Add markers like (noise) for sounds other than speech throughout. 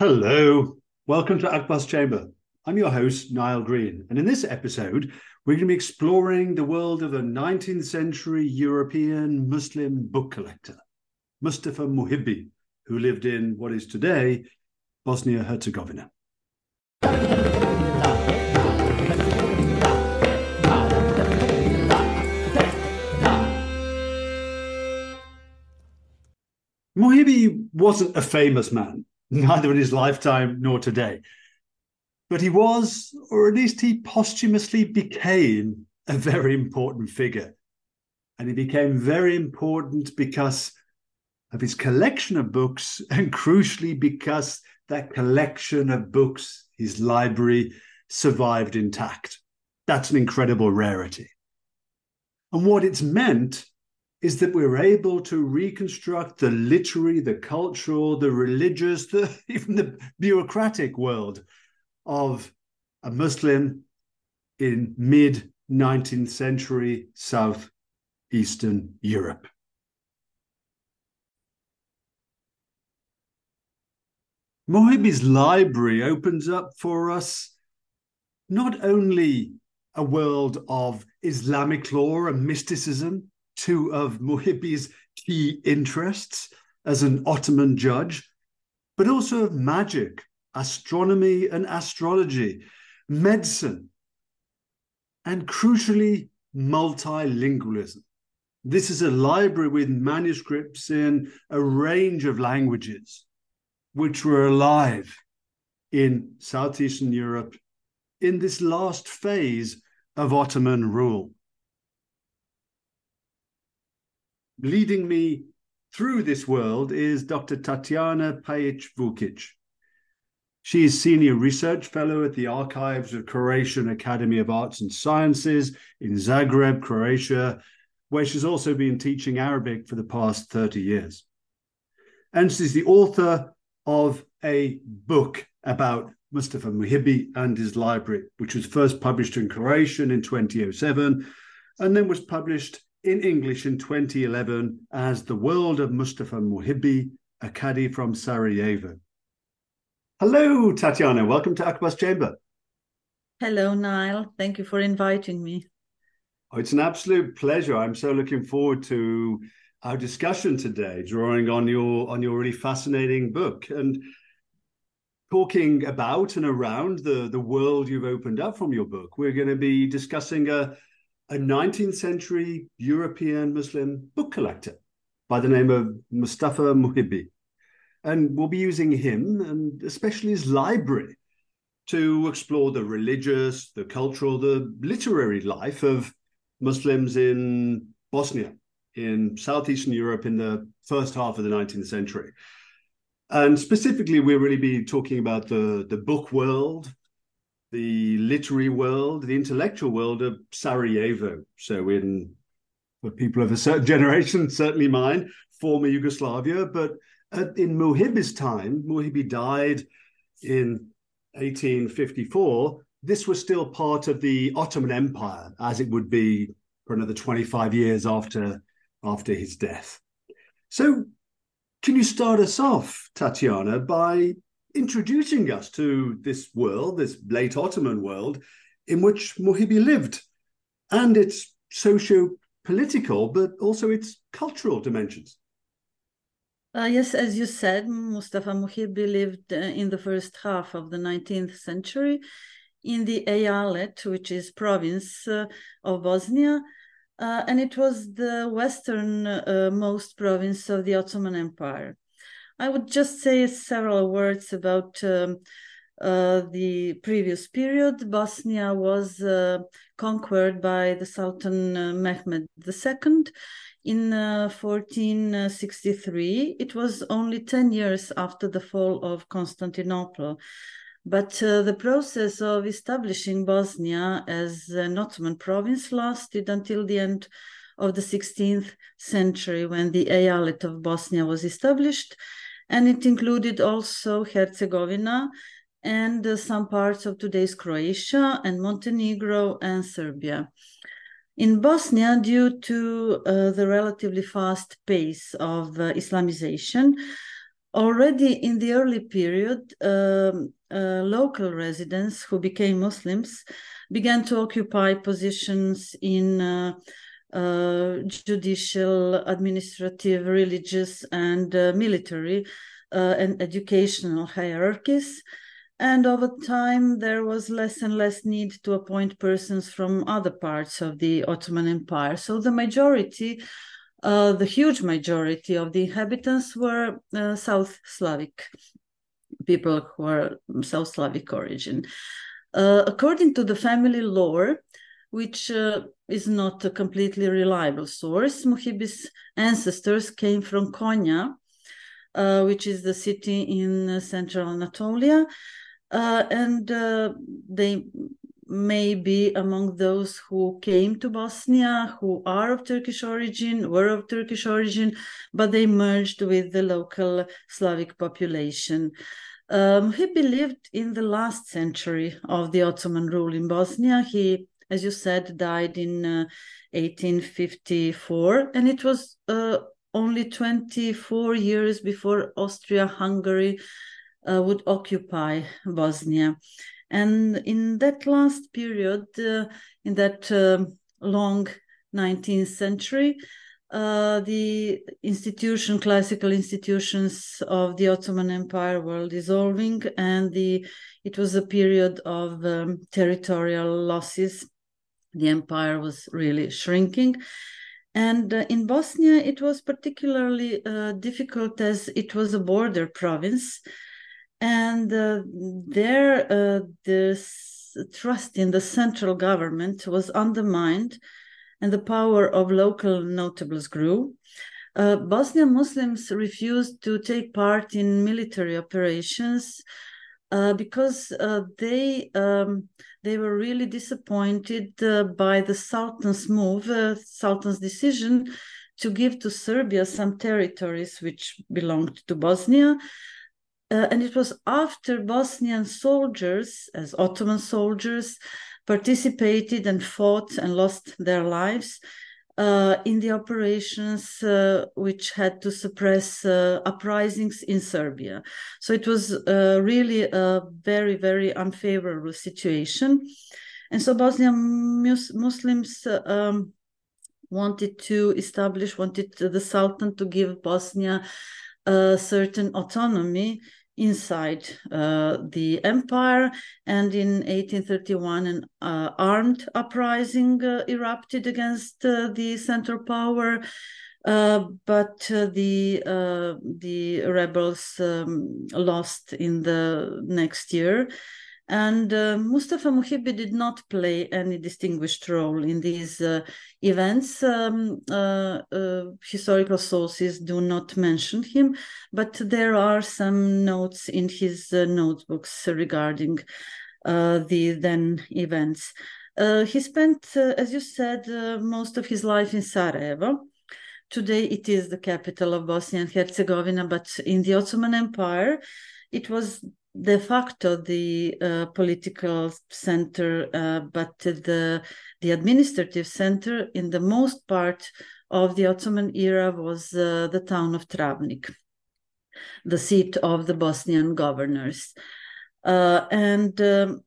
Hello, welcome to Akbar's Chamber. I'm your host, Nile Green, and in this episode, we're going to be exploring the world of a 19th century European Muslim book collector, Mustafa Muhibbi, who lived in what is today Bosnia Herzegovina. Muhibbi wasn't a famous man, neither in his lifetime nor today. But he was, or at least he posthumously became, a very important figure. And he became very important because of his collection of books, (laughs) and crucially, because that collection of books, his library, survived intact. That's an incredible rarity. And what it's meant is that we're able to reconstruct the literary, the cultural, the religious, (laughs) the, even the bureaucratic world of a Muslim in mid 19th century southeastern Europe. Muhibbi's library opens up for us not only a world of Islamic law and mysticism, two of Muhibbi's key interests as an Ottoman judge, but also of magic, astronomy and astrology, medicine, and crucially, multilingualism. This is a library with manuscripts in a range of languages, which were alive in Southeastern Europe in this last phase of Ottoman rule. Leading me through this world is Dr. Tatjana Paić Vukić. She is Senior Research Fellow at the Archives of Croatian Academy of Arts and Sciences in Zagreb, Croatia, where she's also been teaching Arabic for the past 30 years. And she's the author of a book about Mustafa Muhibbi and his library, which was first published in Croatian in 2007 and then was published in English in 2011 as The World of Mustafa Muhibbi, a Kadi from Sarajevo. Hello, Tatjana. Welcome to Akbar's Chamber. Hello, Nile. Thank you for inviting me. Oh, it's an absolute pleasure. I'm so looking forward to our discussion today, drawing on your on your really fascinating book and talking about and around the the world you've opened up from your book. We're going to be discussing a a 19th century European Muslim book collector by the name of Mustafa Muhibbi. And we'll be using him and especially his library to explore the religious, the cultural, the literary life of Muslims in Bosnia, in Southeastern Europe in the first half of the 19th century. And specifically, we'll really be talking about the, the book world, the literary world, the intellectual world of Sarajevo. So, in for people of a certain (laughs) generation, certainly mine, former Yugoslavia, but in Muhibbi's time, Muhibbi died in 1854. This was still part of the Ottoman Empire, as it would be for another 25 years after, after his death. So, can you start us off, Tatjana, by introducing us to this world, this late Ottoman world, in which Muhibbi lived, and its socio political, but also its cultural dimensions? Uh, yes, as you said, Mustafa Muhibbi lived uh, in the first half of the 19th century in the Eyalet, which is province uh, of Bosnia, uh, and it was the westernmost province of the Ottoman Empire. I would just say several words about um, uh, the previous period. Bosnia was uh, conquered by the Sultan Mehmed II in uh, 1463. It was only 10 years after the fall of Constantinople. But uh, the process of establishing Bosnia as an Ottoman province lasted until the end of the 16th century when the Eyalet of Bosnia was established, and it included also Herzegovina and uh, some parts of today's Croatia and Montenegro and Serbia. In Bosnia, due to uh, the relatively fast pace of uh, Islamization, already in the early period, um, uh, local residents who became Muslims began to occupy positions in uh, uh, judicial, administrative, religious, and uh, military and educational hierarchies. And over time, there was less and less need to appoint persons from other parts of the Ottoman Empire. So the majority, uh, the huge majority of the inhabitants were uh, South Slavic people who were South Slavic origin. Uh, according to the family lore, which uh, is not a completely reliable source, Muhibbi's ancestors came from Konya, uh, which is the city in central Anatolia, uh, and uh, they may be among those who came to Bosnia, who are of Turkish origin, were of Turkish origin, but they merged with the local Slavic population. Um, he believed in the last century of the Ottoman rule in Bosnia. He, as you said, died in uh, 1854, and it was uh, only 24 years before Austria Hungary uh, would occupy Bosnia. And in that last period, uh, in that um, long 19th century, uh, the institution, classical institutions of the Ottoman Empire were dissolving, and the it was a period of um, territorial losses. The empire was really shrinking, and uh, in Bosnia, it was particularly uh, difficult as it was a border province and uh, there uh, the trust in the central government was undermined and the power of local notables grew. Uh, bosnian muslims refused to take part in military operations uh, because uh, they um, they were really disappointed uh, by the sultan's move sultan's decision to give to serbia some territories which belonged to bosnia uh, and it was after Bosnian soldiers, as Ottoman soldiers, participated and fought and lost their lives uh, in the operations uh, which had to suppress uh, uprisings in Serbia. So it was uh, really a very, very unfavorable situation. And so Bosnian mus- Muslims uh, um, wanted to establish, wanted the Sultan to give Bosnia a certain autonomy inside uh, the empire. And in 1831, an uh, armed uprising uh, erupted against uh, the central power. Uh, but uh, the the rebels um, lost in the next year, and uh, Mustafa Muhibbi did not play any distinguished role in these uh, events. Um, uh, uh historical sources do not mention him, but there are some notes in his uh, notebooks regarding uh, the then events. he spent, as you said, most of his life in Sarajevo. Today it is the capital of Bosnia and Herzegovina, but in the Ottoman Empire, it was de facto the uh, political center, uh, but the the administrative center in the most part of the Ottoman era was uh, the town of Travnik, the seat of the Bosnian governors, uh, and. Um,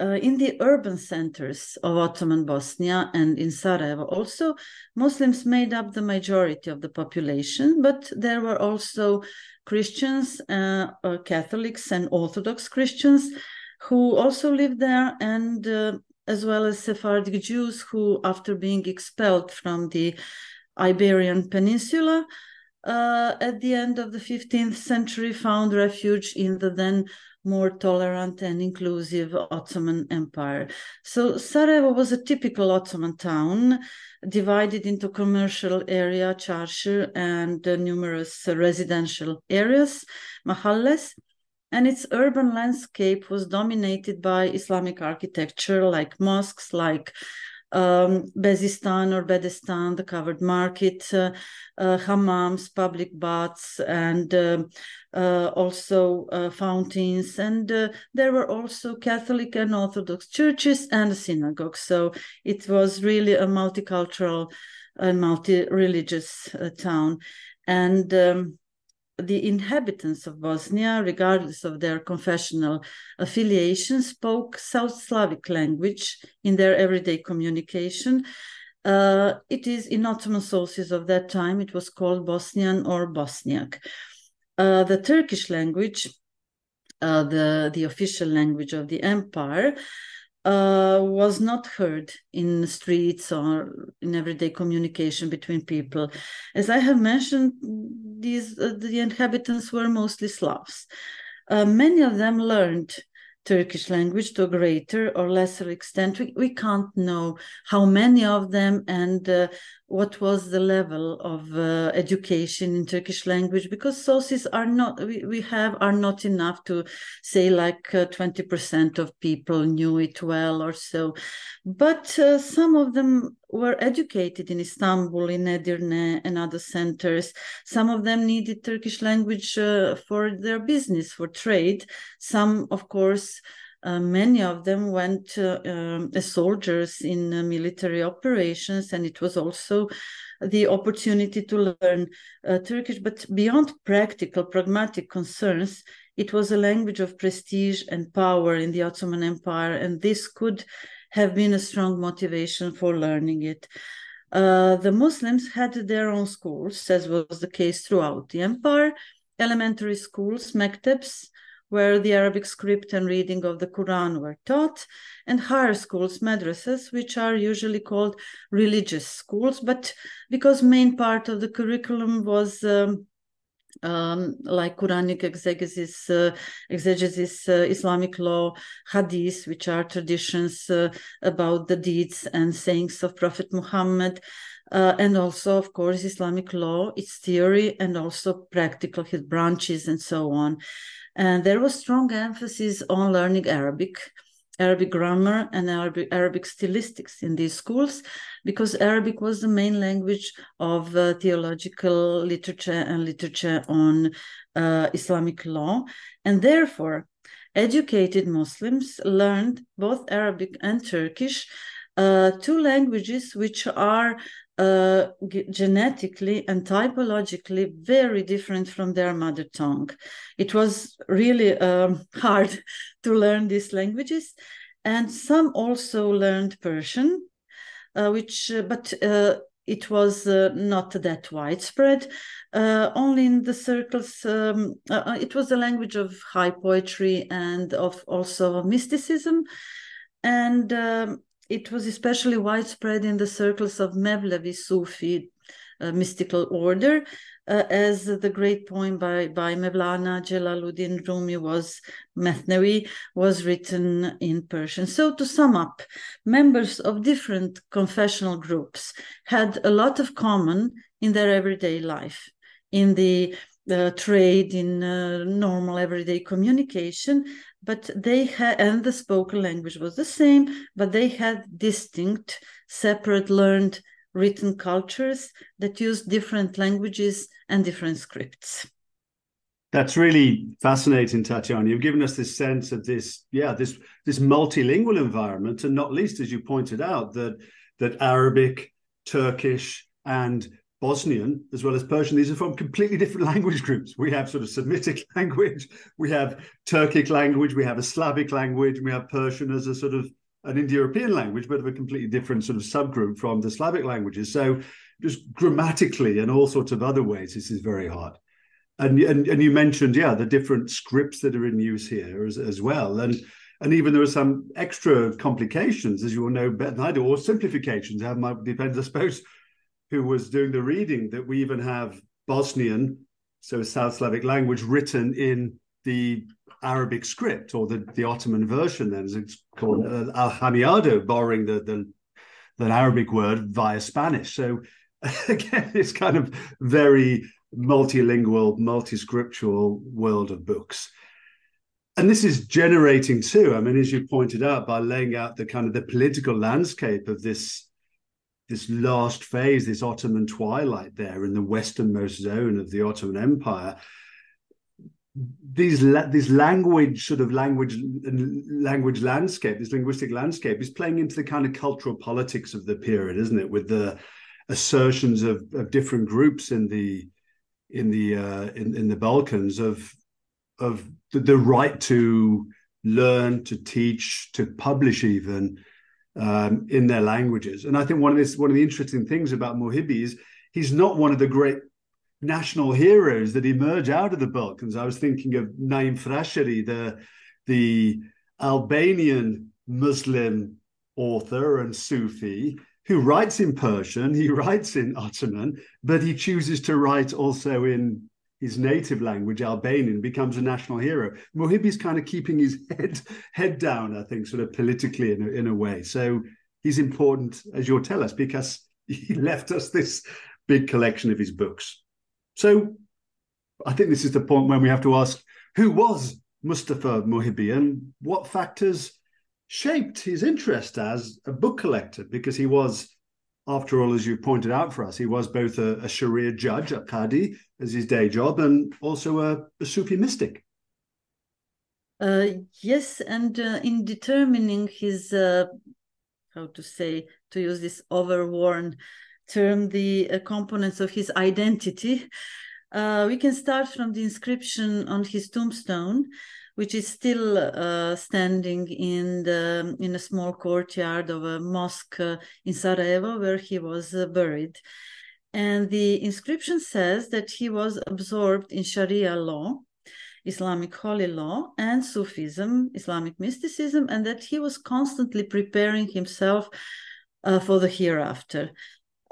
uh, in the urban centers of Ottoman Bosnia and in Sarajevo, also Muslims made up the majority of the population, but there were also Christians, uh, Catholics, and Orthodox Christians who also lived there, and uh, as well as Sephardic Jews who, after being expelled from the Iberian Peninsula, uh, at the end of the 15th century, found refuge in the then more tolerant and inclusive Ottoman Empire. So Sarajevo was a typical Ottoman town, divided into commercial area, charshi, and uh, numerous uh, residential areas, mahalles. and its urban landscape was dominated by Islamic architecture, like mosques, like um, Bezistan or Bedestan, the covered market, uh, uh, hammams, public baths, and uh, uh also uh, fountains. And uh, there were also Catholic and Orthodox churches and synagogues. So it was really a multicultural and multi-religious town. And um, the inhabitants of Bosnia, regardless of their confessional affiliation, spoke South Slavic language in their everyday communication. Uh, it is in Ottoman sources of that time, it was called Bosnian or Bosniak. Uh, the Turkish language, uh, the, the official language of the empire, uh, was not heard in the streets or in everyday communication between people. As I have mentioned, these uh, the inhabitants were mostly Slavs. Uh, many of them learned Turkish language to a greater or lesser extent. We, we can't know how many of them and uh, what was the level of uh, education in Turkish language because sources are not, we, we have, are not enough to say like uh, 20% of people knew it well or so. But uh, some of them were educated in Istanbul, in Edirne, and other centers. Some of them needed Turkish language uh, for their business, for trade. Some, of course, uh, many of them went uh, um, as soldiers in uh, military operations, and it was also the opportunity to learn uh, Turkish. But beyond practical, pragmatic concerns, it was a language of prestige and power in the Ottoman Empire, and this could have been a strong motivation for learning it. Uh, the Muslims had their own schools, as was the case throughout the empire, elementary schools, mektabs, where the Arabic script and reading of the Quran were taught, and higher schools, madrasas, which are usually called religious schools, but because main part of the curriculum was um, um, like Quranic exegesis, uh, exegesis, uh, Islamic law, hadith, which are traditions uh, about the deeds and sayings of Prophet Muhammad, uh, and also, of course, Islamic law, its theory, and also practical, his branches, and so on. And there was strong emphasis on learning Arabic Arabic grammar and Arabic, Arabic stylistics in these schools because Arabic was the main language of uh, theological literature and literature on uh, Islamic law. And therefore, educated Muslims learned both Arabic and Turkish, uh, two languages which are uh, genetically and typologically very different from their mother tongue. It was really um, (laughs) hard to learn these languages, and some also learned Persian, uh, which uh, but uh, it was uh, not that widespread. Only in the circles, um, it was a language of high poetry and of also mysticism, and um, it was especially widespread in the circles of Mevlevi Sufi uh, mystical order, uh, as the great poem by, by Mevlana Jalaluddin Rumi was, Methnawi, was written in Persian. So to sum up, members of different confessional groups had a lot of common in their everyday life, in the uh, trade, in uh, normal everyday communication, but they had, and the spoken language was the same, but they had distinct, separate, learned, written cultures that used different languages and different scripts. That's really fascinating, Tatjana. You've given us this sense of this, yeah, this this multilingual environment, and not least, as you pointed out, that that Arabic, Turkish, and Bosnian, as well as Persian, these are from completely different (laughs) language groups. We have sort of Semitic (laughs) language, we have Turkic language, we have a Slavic language, and we have Persian as a sort of an Indo-European language, but of a completely different sort of subgroup from the Slavic languages. So just grammatically and all sorts of other ways, this is very hard. And, and, and you mentioned, yeah, the different scripts that are in use here as, as well. And and even there are some extra complications, as you will know better than I do, or simplifications. It might depend, I suppose, who was doing the reading that we even have Bosnian, so South Slavic language, written in the Arabic script or the, the Ottoman version, then as it's called uh, Al Hamiado, borrowing the, the, the Arabic word via Spanish. So (laughs) again, it's kind of very multilingual, multi-scriptural world of books. and this is generating too. I mean, as you pointed out, by laying out the kind of the political landscape of this this last phase, this Ottoman twilight there in the westernmost zone of the Ottoman Empire, these this language sort of language language landscape, this linguistic landscape, is playing into the kind of cultural politics of the period, isn't it? With the assertions of, of different groups in the in the uh, in, in the Balkans of of the, the right to learn, to teach, to publish, even um, in their languages. And I think one of this one of the interesting things about Muhibbi is he's not one of the great national heroes that emerge out of the Balkans. I was thinking of Naim Frasheri, the the Albanian Muslim author and Sufi who writes in Persian, he writes in Ottoman, but he chooses to write also in his native language, Albanian, becomes a national hero. Muhibbi's kind of keeping his head head down, I think, sort of politically in a, in a way. So he's important, as you'll tell us, because (laughs) he left us this big collection of his books. So I think this is the point when we have to ask who was Mustafa Muhibi and what factors shaped his interest as a book collector, because he was after all, as you've pointed out for us, he was both a, a Sharia judge, a Qadi, as his day job, and also a, a Sufi mystic. Uh, yes, and uh, in determining his, uh, how to say, to use this overworn term, the uh, components of his identity, uh, we can start from the inscription on his tombstone, which is still uh, standing in the in a small courtyard of a mosque uh, in Sarajevo, where he was uh, buried. And the inscription says that he was absorbed in Sharia law, Islamic holy law, and Sufism, Islamic mysticism, and that he was constantly preparing himself uh, for the hereafter.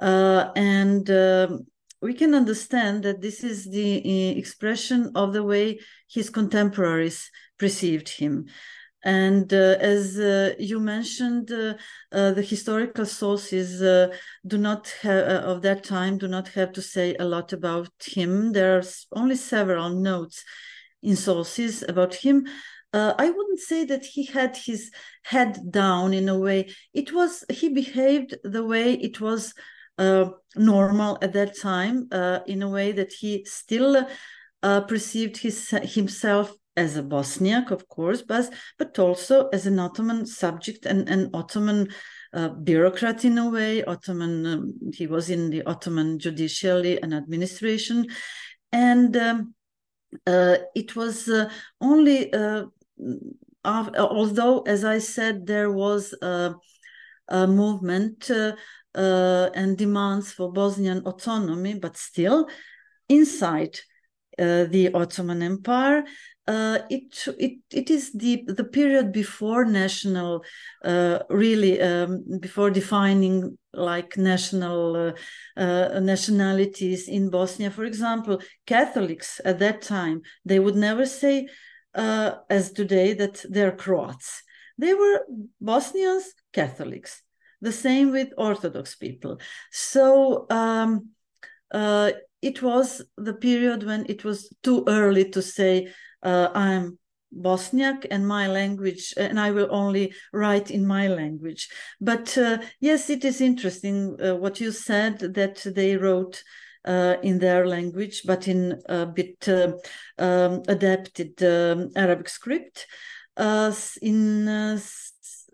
Uh, and um, we can understand that this is the uh, expression of the way his contemporaries perceived him. And uh, as uh, you mentioned, uh, uh the historical sources uh, do not have, of that time do not have to say a lot about him. There are only several notes in sources about him. I wouldn't say that he had his head down in a way. It was he behaved the way it was uh, normal at that time uh, in a way that he still uh, perceived his, himself as a Bosniak, of course, but, but also as an Ottoman subject and an Ottoman uh, bureaucrat in a way. Ottoman, um, he was in the Ottoman judiciary and administration. And um, uh, it was uh, only, although, as I said, there was a, a movement uh, and demands for Bosnian autonomy, but still inside uh, the Ottoman Empire. Uh, it it it is the the period before national, uh, really um, before defining like national uh, uh, nationalities in Bosnia. For example, Catholics at that time they would never say as today that they're Croats. They were Bosnians Catholics the same with Orthodox people. So um, uh, it was the period when it was too early to say, uh, I'm Bosniak and my language, and I will only write in my language. But uh, yes, it is interesting uh, what you said that they wrote. Uh, in their language, but in a bit uh, um, adapted um, Arabic script. Uh, in uh,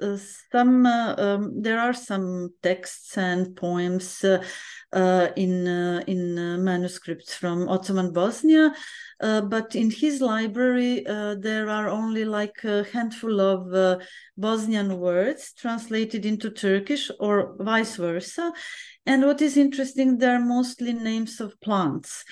some uh, um, there are some texts and poems uh, in in manuscripts from Ottoman Bosnia, but in his library there are only like a handful of Bosnian words translated into Turkish or vice versa. And what is interesting, they're mostly names of plants.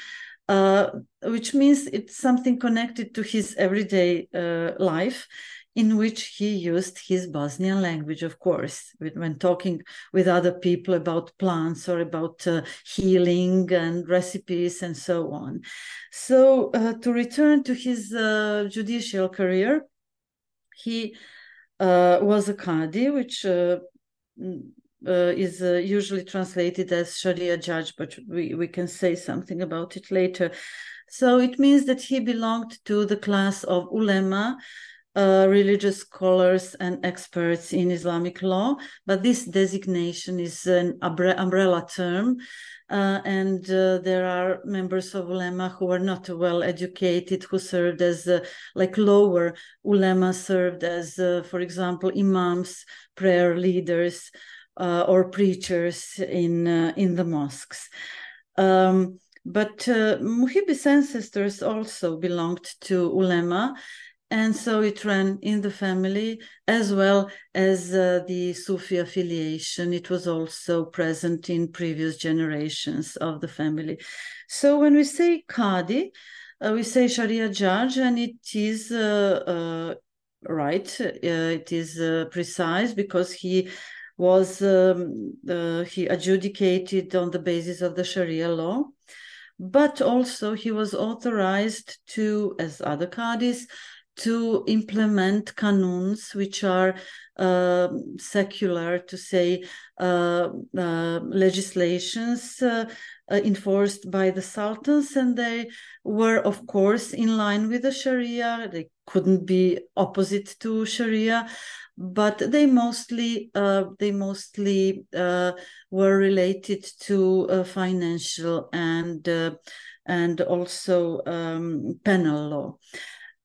Uh, which means it's something connected to his everyday uh, life in which he used his Bosnian language, of course, when talking with other people about plants or about uh, healing and recipes and so on. So, uh, to return to his uh, judicial career, he uh, was a Qadi, which uh, uh, is usually translated as Sharia judge, but we, we can say something about it later. So it means that he belonged to the class of ulema, uh, religious scholars and experts in Islamic law, but this designation is an umbrella term. Uh, and uh, there are members of ulema who are not well educated, who served as uh, like lower ulema, served as, uh, for example, imams, prayer leaders, uh, or preachers in in the mosques. Um, but uh, Muhibbi's ancestors also belonged to ulema, and so it ran in the family as well as uh, the Sufi affiliation. It was also present in previous generations of the family. So when we say Qadi, uh, we say Sharia judge, and it is uh, uh right, uh, it is uh, precise because he was um, he adjudicated on the basis of the Sharia law but also he was authorized to, as other Qadis, to implement canons which are uh, secular, to say uh, uh, legislations uh, uh, enforced by the sultans, and they were, of course, in line with the Sharia. They couldn't be opposite to Sharia, but they mostly uh, they mostly were related to financial and and also um, penal law.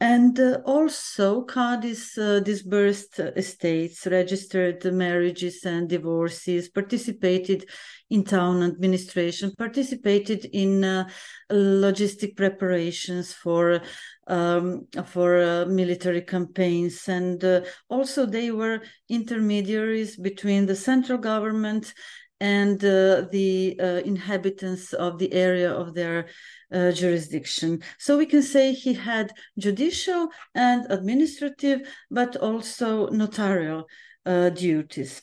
And uh, also, Qadis uh, disbursed estates, registered marriages and divorces, participated in town administration, participated in uh, logistic preparations for um, for uh, military campaigns, and uh, also they were intermediaries between the central government and uh, the inhabitants of the area of their uh, jurisdiction. So we can say he had judicial and administrative, but also notarial uh, duties.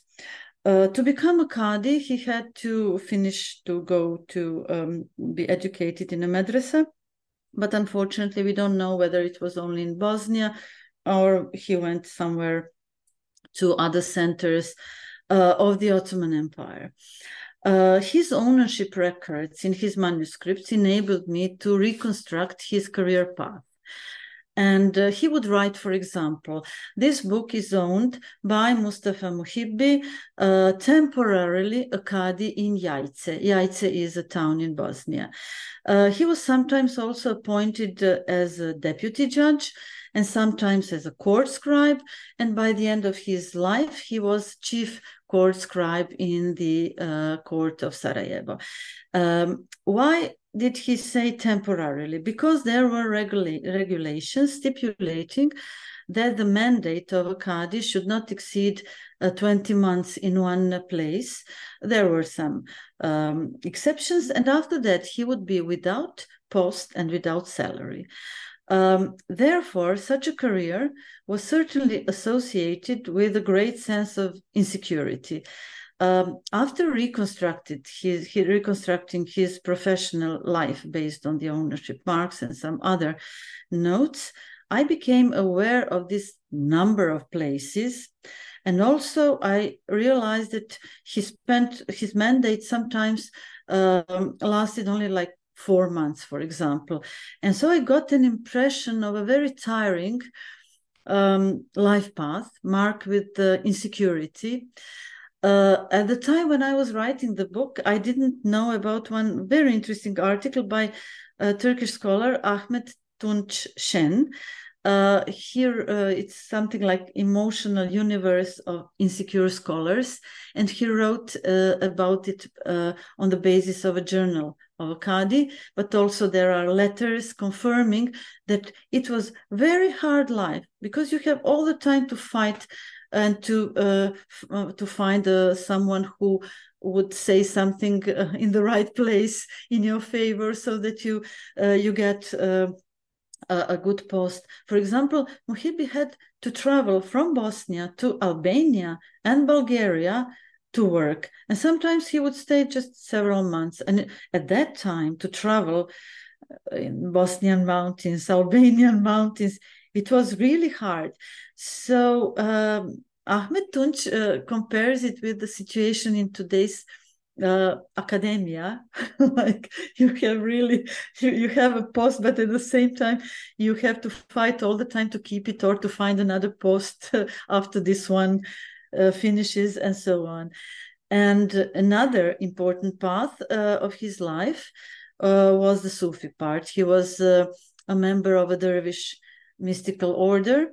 Uh, to become a Qadi, he had to finish to go to um, be educated in a madrasa, but unfortunately, we don't know whether it was only in Bosnia or he went somewhere to other centers uh, of the Ottoman Empire. Uh, his ownership records in his manuscripts enabled me to reconstruct his career path. And uh, he would write, for example, this book is owned by Mustafa Muhibbi, uh, temporarily a Qadi in Jajce. Jajce is a town in Bosnia. Uh, he was sometimes also appointed uh, as a deputy judge and sometimes as a court scribe. And by the end of his life, he was chief court scribe in the uh, court of Sarajevo. Um, why did he say temporarily? Because there were regula- regulations stipulating that the mandate of a Qadi should not exceed uh, 20 months in one place. There were some um, exceptions, and after that, he would be without post and without salary. Um, therefore, such a career was certainly associated with a great sense of insecurity. Um, after reconstructed his, he reconstructing his professional life based on the ownership marks and some other notes, I became aware of this number of places. And also, I realized that he spent his mandate sometimes um, lasted only like four months, for example. And so I got an impression of a very tiring um, life path marked with uh, insecurity. Uh, at the time when I was writing the book, I didn't know about one very interesting article by a Turkish scholar, Ahmet Tunç Şen. Uh, here uh, it's something like emotional universe of insecure scholars. And he wrote uh, about it uh, on the basis of a journal of Qadi, but also there are letters confirming that it was very hard life because you have all the time to fight and to uh, uh, to find someone who would say something in the right (laughs) place in your favor so that you you get a, good post. For example, Muhibbi had to travel from Bosnia to Albania and Bulgaria to work. And sometimes he would stay just several months. And at that time, to travel uh, in Bosnian mountains, (laughs) Albanian mountains, it was really hard. So um, Ahmet Tunç uh, compares it with the situation in today's uh, academia. (laughs) Like you have really you, you have a post but at the same time you have to fight all the time to keep it or to find another post (laughs) after this one uh, finishes and so on. And another important path uh, of his life uh, was the sufi part. He was uh, a member of a dervish mystical order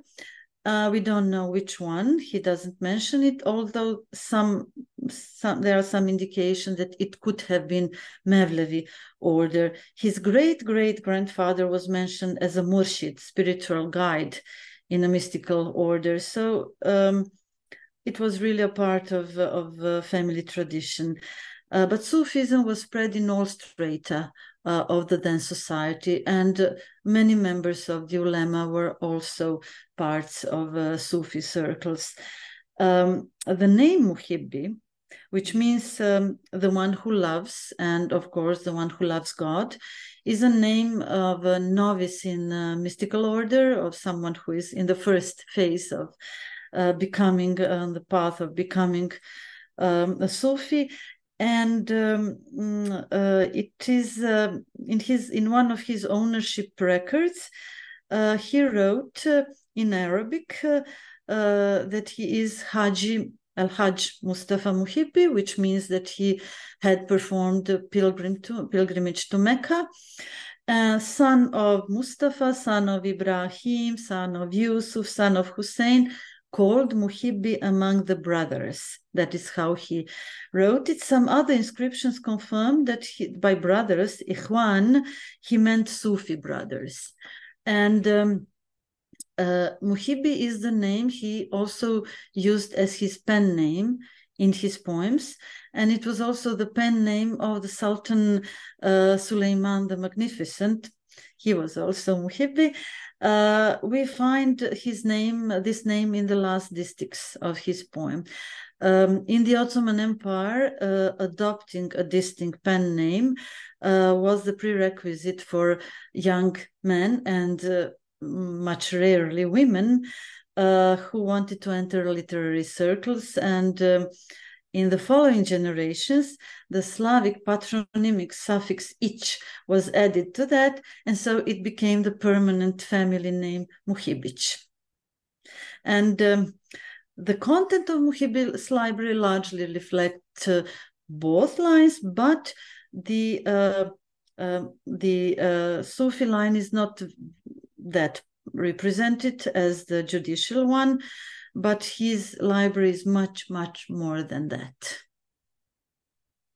uh, we don't know which one. He doesn't mention it, although some, some there are some indication that it could have been Mevlevi order. His great great grandfather was mentioned as a murshid, spiritual guide in a mystical order. So um, it was really a part of of uh, family tradition. Uh, but Sufism was spread in all strata uh, of the then society, and uh, many members of the ulema were also parts of uh, Sufi circles. Um, the name Muhibbi, which means um, the one who loves, and of course the one who loves God, is a name of a novice in a mystical order, of someone who is in the first phase of uh, becoming on the path of becoming um, a Sufi and um, mm, uh, it is uh, in his in one of his ownership records uh, he wrote uh, in arabic uh, uh, that he is haji al-hajj mustafa muhibbi which means that he had performed a pilgrim to, pilgrimage to mecca. Son of mustafa son of ibrahim son of yusuf son of hussein called Muhibbi among the brothers. That is how he wrote it. Some other inscriptions confirm that he, by brothers, Ikhwan, he meant Sufi brothers. And um, uh, Muhibbi is the name he also used as his pen name in his poems. And it was also the pen name of the Sultan uh, Suleiman the Magnificent. He was also Muhibbi. Uh, we find his name, this name, in the last distichs of his poem. Um, in the Ottoman Empire, uh, adopting a distinct pen name uh, was the prerequisite for young men and uh, much rarely women uh, who wanted to enter literary circles and um, in the following generations, the Slavic patronymic suffix ich was added to that, and so it became the permanent family name Muhibic. And um, the content of Muhibbi's library largely reflects uh, both lines, but the uh, uh, the Sufi line is not that represented as the judicial one but his library is much, much more than that.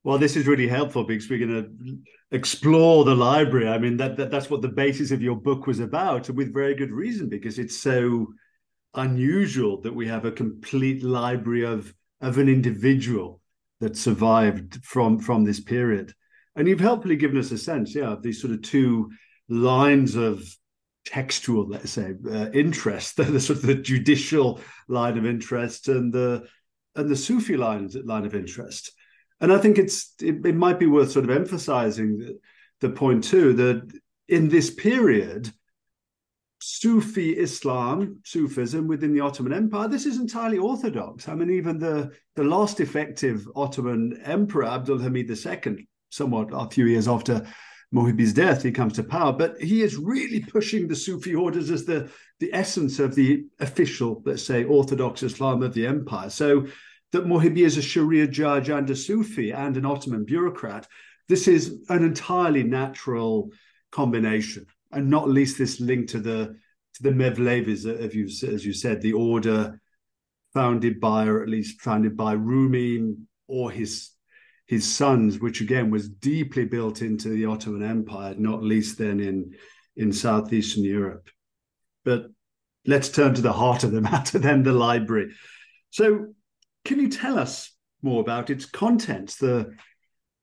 Well, this is really helpful because we're going to explore the library. I mean, that, that that's what the basis of your book was about, with very good reason, because it's so unusual that we have a complete library of of an individual that survived from from this period. And you've helpfully given us a sense, yeah, of these sort of two lines of textual, let's say, uh, interest, (laughs) the, sort of the judicial line of interest and the and the Sufi line line of interest. And I think it's it, it might be worth sort of emphasizing the, the point too that in this period, Sufi Islam, Sufism within the Ottoman Empire, this is entirely orthodox. I mean, even the, the last effective Ottoman emperor, Abdul Hamid II, somewhat a few years after Muhibbi's death, he comes to power, but he is really pushing the Sufi orders as the, the essence of the official, let's say, Orthodox Islam of the empire. So that Muhibbi is a Sharia judge and a Sufi and an Ottoman bureaucrat, this is an entirely natural combination, and not least this link to the to the Mevlevis, as you said, the order founded by, or at least founded by Rumi or his his sons, which again was deeply built into the Ottoman Empire, not least then in, in southeastern Europe. But let's turn to the heart of the (laughs) matter, then the library. So, can you tell us more about its contents, the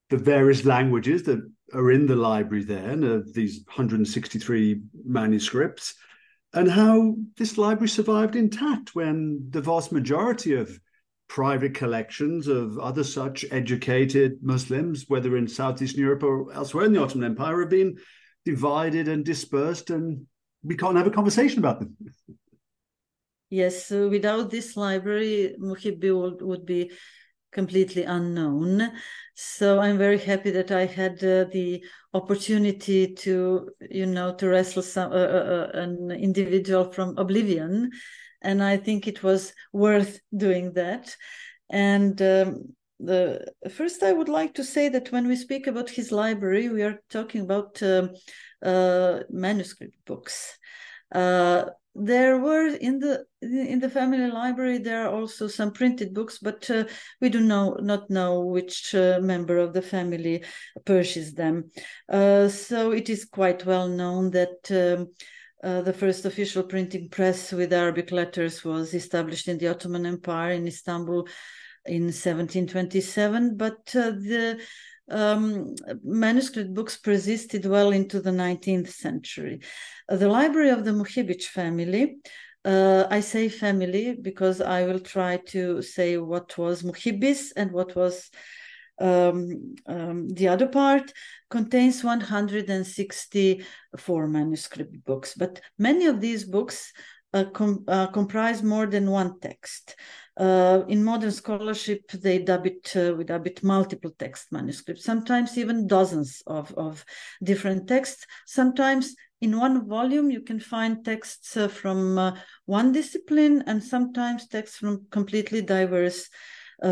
the various languages that are in the library then of these 163 manuscripts, and how this library survived intact when the vast majority of private collections of other such educated Muslims, whether in Southeastern Europe or elsewhere in the Ottoman Empire, have been divided and dispersed, and we can't have a conversation about them. Yes, without this library, Muhibbi would, would be completely unknown. So I'm very happy that I had uh, the opportunity to, you know, to wrestle some uh, uh, uh, an individual from oblivion, and I think it was worth doing that. And um, the first, I would like to say that when we speak about his library, we are talking about um, uh, manuscript books. Uh, there were in the in the family library there are also some printed books but uh, we do know not know which uh, member of the family purchased them uh, so it is quite well known that um, uh, the first official printing press with Arabic letters was established in the Ottoman Empire in Istanbul in 1727 but uh, the um, manuscript books persisted well into the 19th century. Uh, the library of the Muhibich family, uh, I say family because I will try to say what was Muhibbi's and what was um, um, the other part contains 164 manuscript books, but many of these books uh, com- uh, comprise more than one text. Uh, in modern scholarship, they dub it, uh, we dub it multiple text manuscripts, sometimes even dozens of, of different texts. Sometimes in one volume, you can find texts uh, from uh, one discipline and sometimes texts from completely diverse uh,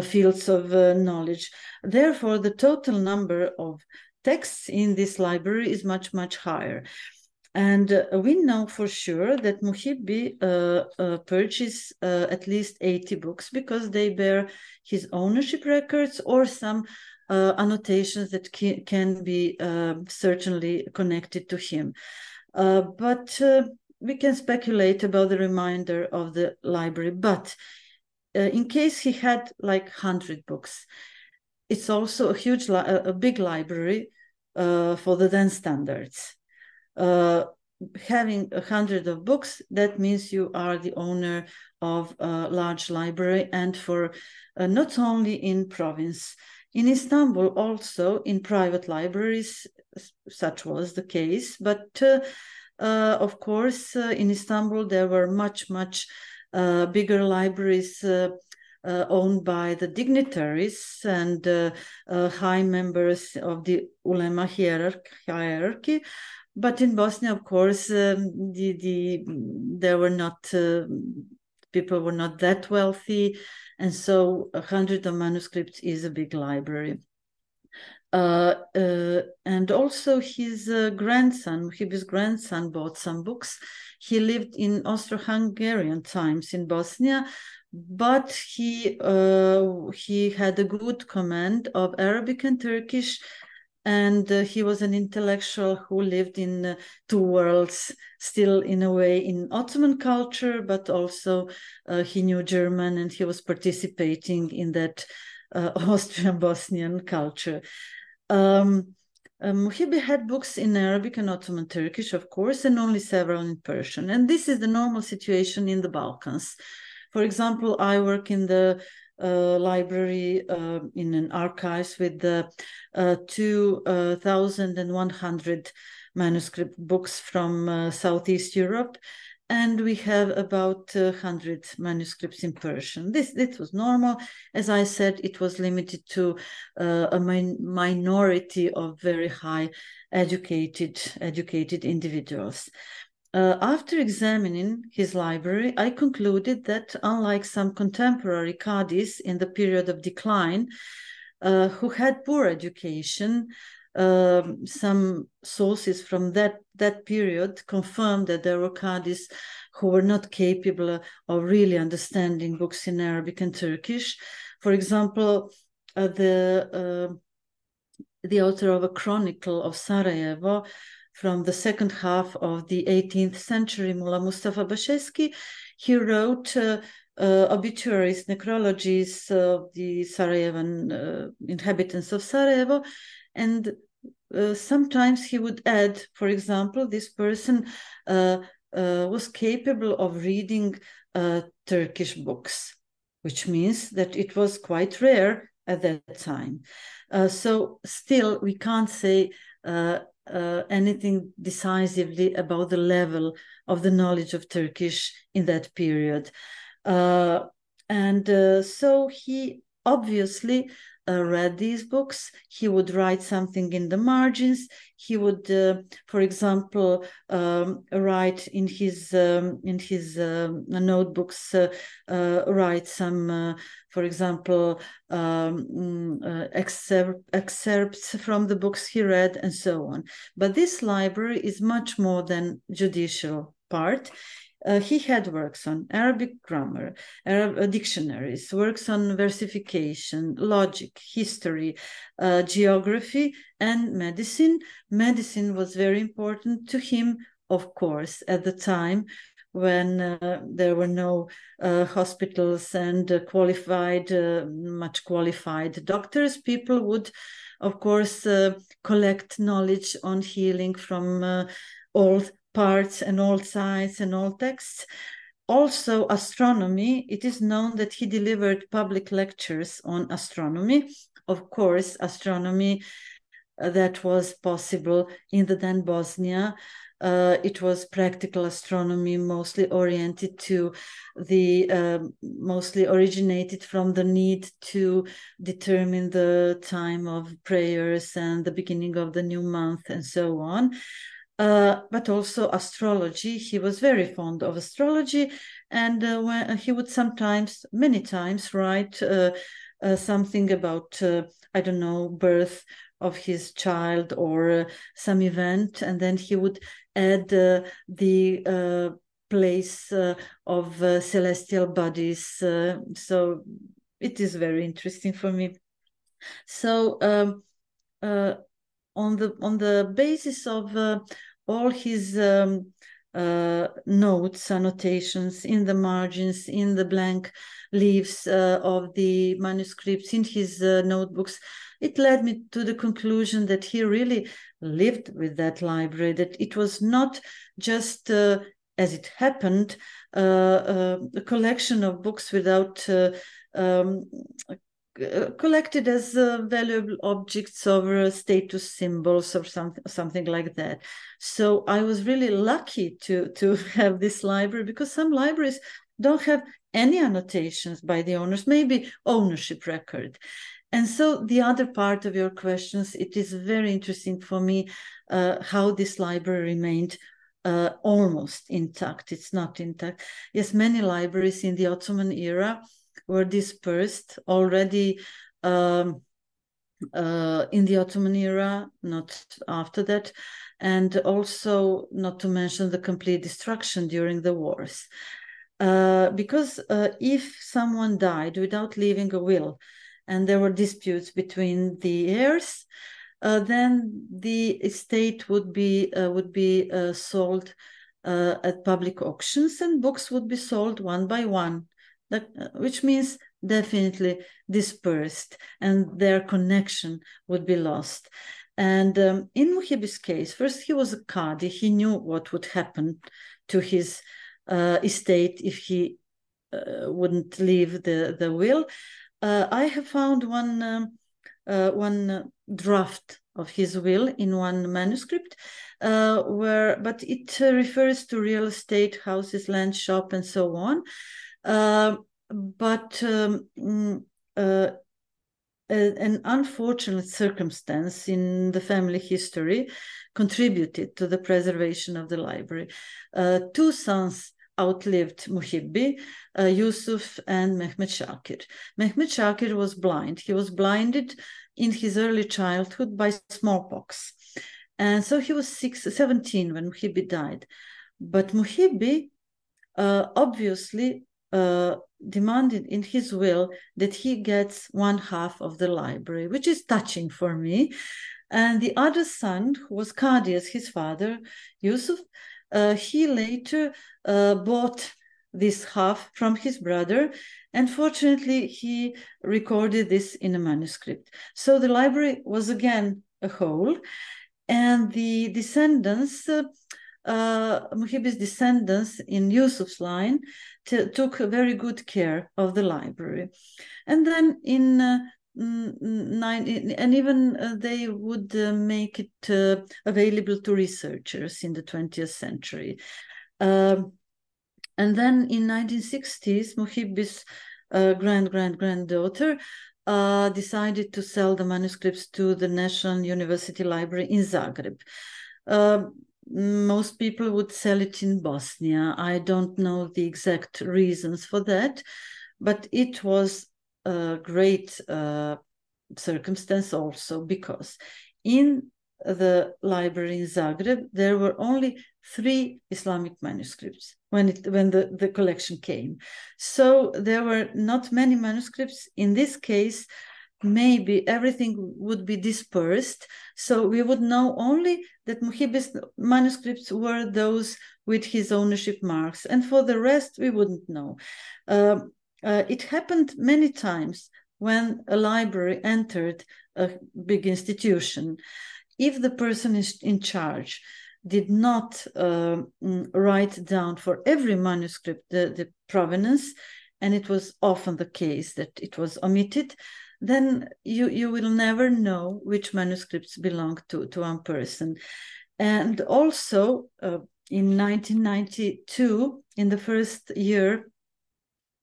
fields of uh, knowledge. Therefore, the total number of texts in this library is much, much higher. And uh, we know for sure that Muhibbi uh, uh, purchased uh, at least 80 books because they bear his ownership records or some uh, annotations that can, be uh, certainly connected to him. but we can speculate about the remainder of the library. But in case he had like 100 books, it's also a huge, li- a big library for the then standards uh, having a hundred of books, that means you are the owner of a large library and for uh, not only in province, in Istanbul also in private libraries, such was the case. But uh, uh, of course, uh, in Istanbul there were much, much uh, bigger libraries uh, owned by the dignitaries and high members of the ulema hierarchy, but in Bosnia, of course, um, the the there were not uh, people were not that wealthy, and so a hundred of manuscripts is a big library. Uh, uh, and also his uh, grandson, his grandson bought some books. He lived in Austro-Hungarian times in Bosnia, but he uh, he had a good command of Arabic and Turkish and uh, he was an intellectual who lived in two worlds still in a way in ottoman culture but also he knew german and he was participating in that uh, (laughs) austrian bosnian culture um, um, had books in Arabic and Ottoman Turkish, of course, and only several in Persian. And this is the normal situation in the Balkans. For example, I work in the uh, library uh, in an archives with the uh, 2,100 manuscript books from Southeast Europe and we have about uh, 100 manuscripts in Persian. This, this was normal. As I said, it was limited to uh, a min minority of very high educated, educated individuals. Uh, after examining his library, I concluded that unlike some contemporary Qadis in the period of decline, uh, who had poor education, um, some sources from that, that period confirmed that there were Qadis who were not capable of really understanding books in Arabic and Turkish. For example, uh, the, uh, the author of a chronicle of Sarajevo from the second half of the 18th century, Mullah Mustafa Basheski. He wrote uh, uh, obituaries, necrologies of the Sarajevan uh, inhabitants of Sarajevo. And uh, sometimes he would add, for example, this person uh, uh, was capable of reading Turkish books, which means that it was quite rare at that time. so, still, we can't say uh, uh, anything decisively about the level of the knowledge of Turkish in that period. Uh, and uh, so he obviously uh, read these books. He would write something in the margins. He would, uh, for example, um, write in his um, in his um, notebooks, uh, uh write some, uh, for example, um, mm, excerpt, excerpts from the books he read, and so on. But this library is much more than judicial part. Uh, he had works on Arabic grammar, Arab uh, dictionaries, works on versification, logic, history, uh, geography, and medicine. Medicine was very important to him, of course, at the time when uh, there were no uh, hospitals and uh, qualified, much qualified doctors. People would, of course, collect knowledge on healing from old parts and all sides and all texts. Also, astronomy. It is known that he delivered public lectures on astronomy. Of course, astronomy uh, that was possible in the then Bosnia. Uh, it was practical astronomy, mostly oriented to the, uh, mostly originated from the need to determine the time of prayers and the beginning of the new month and so on. Uh, but also astrology. He was very fond of astrology, and uh, when he would sometimes, many times, write uh, uh something about uh, I don't know birth of his child or some event, and then he would add the place of celestial bodies. so it is very interesting for me. So. Um, on the on the basis of uh, all his um, uh, notes, annotations in the margins, in the blank leaves uh, of the manuscripts, in his uh, notebooks, it led me to the conclusion that he really lived with that library, that it was not just uh, as it happened, uh, uh, a collection of books without um, collected as uh, valuable objects or status symbols or something something like that. So i was really lucky to to (laughs) have this library because some libraries don't have any annotations by the owners maybe ownership record. And so the other part of your questions it is very interesting for me uh, how this library remained uh, almost intact. It's not intact. Yes many libraries in the ottoman era were dispersed already um, uh, in the Ottoman era, not after that, and also not to mention the complete destruction during the wars. Uh, because uh, if someone died without leaving a will and there were disputes between the heirs, uh, then the estate would be uh, would be uh, sold at public auctions and books would be sold one by one which means definitely dispersed and their connection would be lost. And um, in Muhibbi's case, first he was a Qadi, he knew what would happen to his uh, estate if he uh, wouldn't leave the, the will. Uh, I have found one, um, uh, one draft of his will in one manuscript uh, where but it uh, refers to real estate houses land shop and so on uh, but um, mm, uh, an unfortunate circumstance in the family history contributed to the preservation of the library. Uh, two sons outlived Muhibbi, uh, Yusuf and Mehmet Shakir. Mehmet Shakir was blind. He was blinded in his early childhood by smallpox. And so he was six, 17 when Muhibbi died. But Muhibbi uh, obviously uh, demanded in his will that he gets one half of the library, which is touching for me. And the other son, who was Qadi his father, Yusuf, uh, he later uh, bought this half from his brother. And fortunately, he recorded this in a manuscript. So the library was again a whole. And the descendants uh, uh, Muhibbi's descendants in Yusuf's line took very good care of the library. And then in uh, nine, and even uh, they would uh, make it uh, available to researchers in the 20th century. Um, and then in 1960s, Muhibbi's uh, grand grand granddaughter uh, decided to sell the manuscripts to the National University Library in Zagreb. Most people would sell it in Bosnia. I don't know the exact reasons for that, but it was a great uh, circumstance also because in the library in Zagreb there were only three Islamic manuscripts when it when the, the collection came. So there were not many manuscripts. In this case, maybe everything would be dispersed. So we would know only that Muhibbi's manuscripts were those with his ownership marks. And for the rest, we wouldn't know. Uh, uh, it happened many times when a library entered a big institution. If the person is in charge did not uh, write down for every manuscript the, the provenance, and it was often the case that it was omitted, then you you will never know which manuscripts belong to to one person and also uh, in 1992 in the first year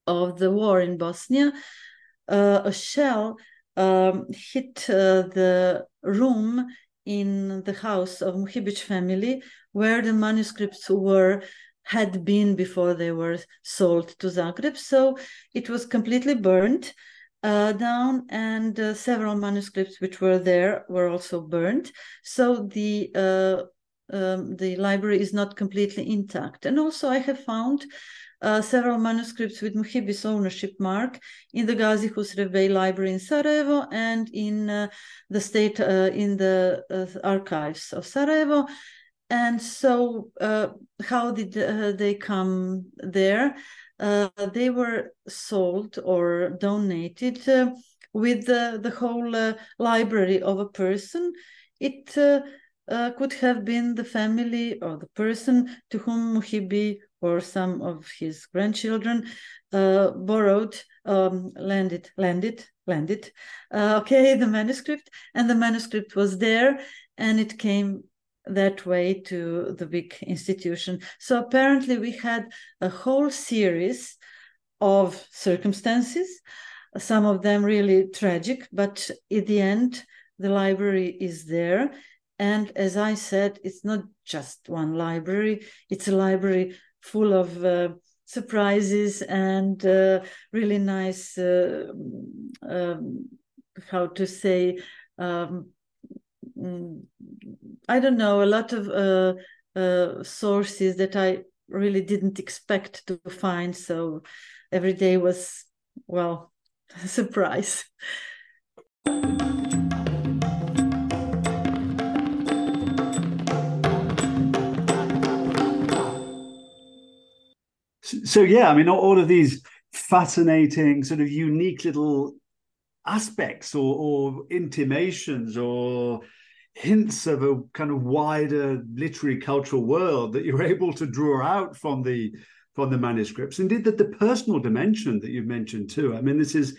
of the war in bosnia uh, a shell um, hit uh, the room in the house of Muhibic family where the manuscripts were had been before they were sold to Zagreb. So it was completely burned uh, down, and uh, several manuscripts which were there were also burned. So the uh, um, the library is not completely intact. And also, I have found uh, several manuscripts with Muhibbi's ownership mark in the Gazi Husrev Bey Library in Sarajevo and in uh, the state uh, in the archives of Sarajevo. And so, how did they come there? Uh, they were sold or donated uh, with the, the whole uh, library of a person. It uh, uh, could have been the family or the person to whom Muhibbi or some of his grandchildren borrowed, um, landed, landed, landed, okay, (laughs) the manuscript, and the manuscript was there, and it came that way to the big institution. So apparently, we had a whole series of circumstances, some of them really tragic, but in the end, the library is there. And as I said, it's not just one library, it's a library full of uh, surprises and uh, really nice, uh, um, how to say, um, I don't know, a lot of uh, uh, sources that I really didn't expect to find. So every day was, well, (laughs) a surprise. So yeah, I mean, all of these fascinating, sort of unique little aspects or, or intimations or hints of a kind of wider literary cultural world that you're (laughs) able to draw out from the from the manuscripts. Indeed, that the personal dimension that you've mentioned too. I mean, this is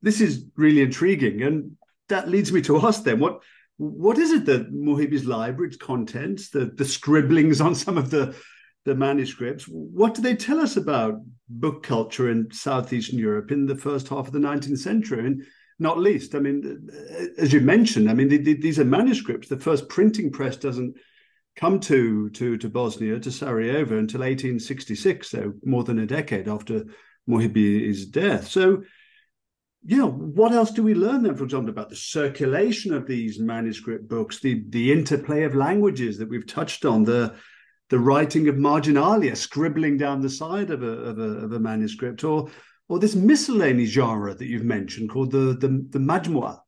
this is really intriguing, and that leads me to (laughs) ask them what what is it that Muhibbi's library, its contents, the the scribblings on some of the the manuscripts, what do they tell us about book culture in southeastern Europe in the first half of the 19th century? And not least. I mean, as you mentioned, I mean, these are manuscripts. The first printing press doesn't come to to to Bosnia to Sarajevo until 1866, so more than a decade after Muhibbi's death. So, yeah, what else do we learn then, for example, about the circulation of these manuscript books, the the interplay of languages that we've touched on, the the writing of marginalia, scribbling down the side of a, of a, of a manuscript, or or this miscellany genre that you've mentioned called the the, the majmua?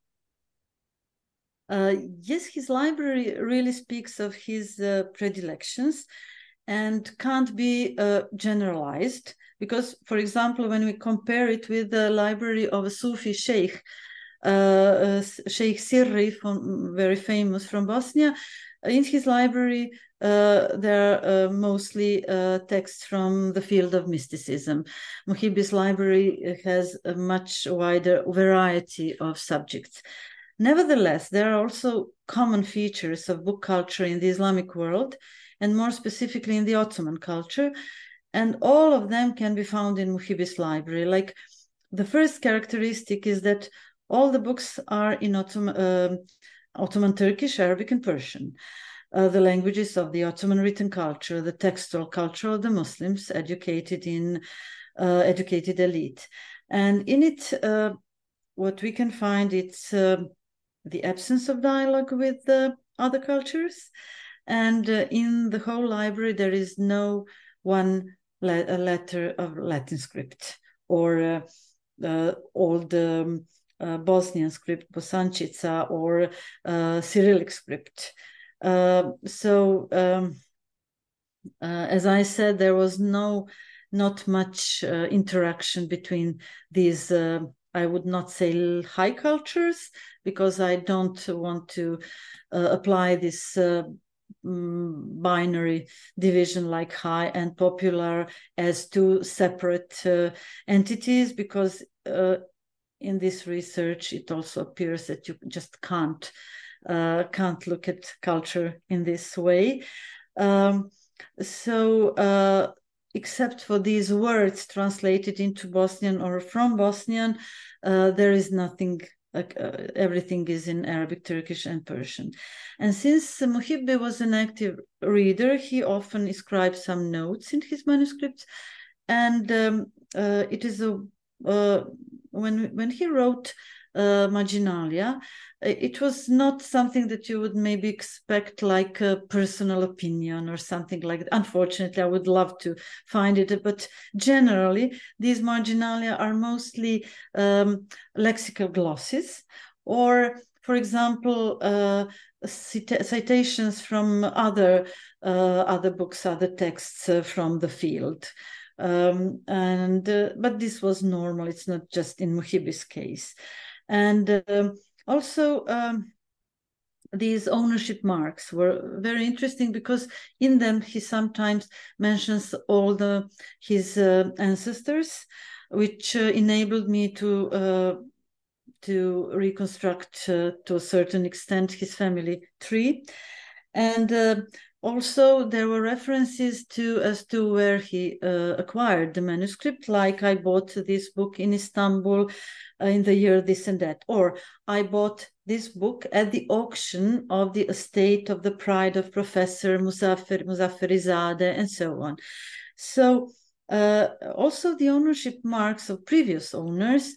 Uh, yes, his library really speaks of his uh, predilections and can't be uh, generalized because, for example, when we compare it with the library of a Sufi sheikh, uh, uh, Sheikh Sirri, from, very famous from Bosnia, in his library uh, there are uh, mostly uh, texts from the field of mysticism. Muhibbi's library has a much wider variety of subjects. Nevertheless, there are also common features of book culture in the Islamic world, and more specifically in the Ottoman culture, and all of them can be found in Muhibbi's library. Like the first characteristic is that all the books are in Ottoman, uh, Ottoman Turkish, Arabic, and Persian. Uh, the languages of the Ottoman written culture, the textual culture of the Muslims, educated in uh, educated elite, and in it, uh, what we can find it's uh, the absence of dialogue with other cultures, and in the whole library there is no one le- letter of Latin script or old. Um, uh, Bosnian script, Bosančica, or uh, Cyrillic script. Uh, so, um, as I said, there was no, not much interaction between these. I would not say high cultures because I don't want to apply this mm, binary division like high and popular as two separate uh, entities because uh, in this research, it also appears that you just can't uh, can't look at culture in this way. Um, so, uh, except for these words translated into Bosnian or from Bosnian, uh, there is nothing. Uh, everything is in Arabic, Turkish, and Persian. And since Muhibbi was an active reader, he often inscribed some notes in his manuscripts. And um, uh, it is a uh, when when he wrote uh, Marginalia, it was not something that you would maybe expect like a personal opinion or something like that. Unfortunately, I would love to find it, but generally, these marginalia are mostly um, lexical glosses or for example, uh, cita- citations from other uh, other books, other texts uh, from the field. Um, and uh, but this was normal. It's not just in muhibbi's case and um, also um, these ownership marks were very interesting because in them he sometimes mentions all the his uh, ancestors which uh, enabled me to uh, to reconstruct uh, to a certain extent his family tree. And uh, also there were references to as to where he uh, acquired the manuscript like i bought this book in istanbul uh, in the year this and that or i bought this book at the auction of the estate of the pride of professor muzaffar muzaffarizadeh and so on. So uh, also the ownership marks of previous owners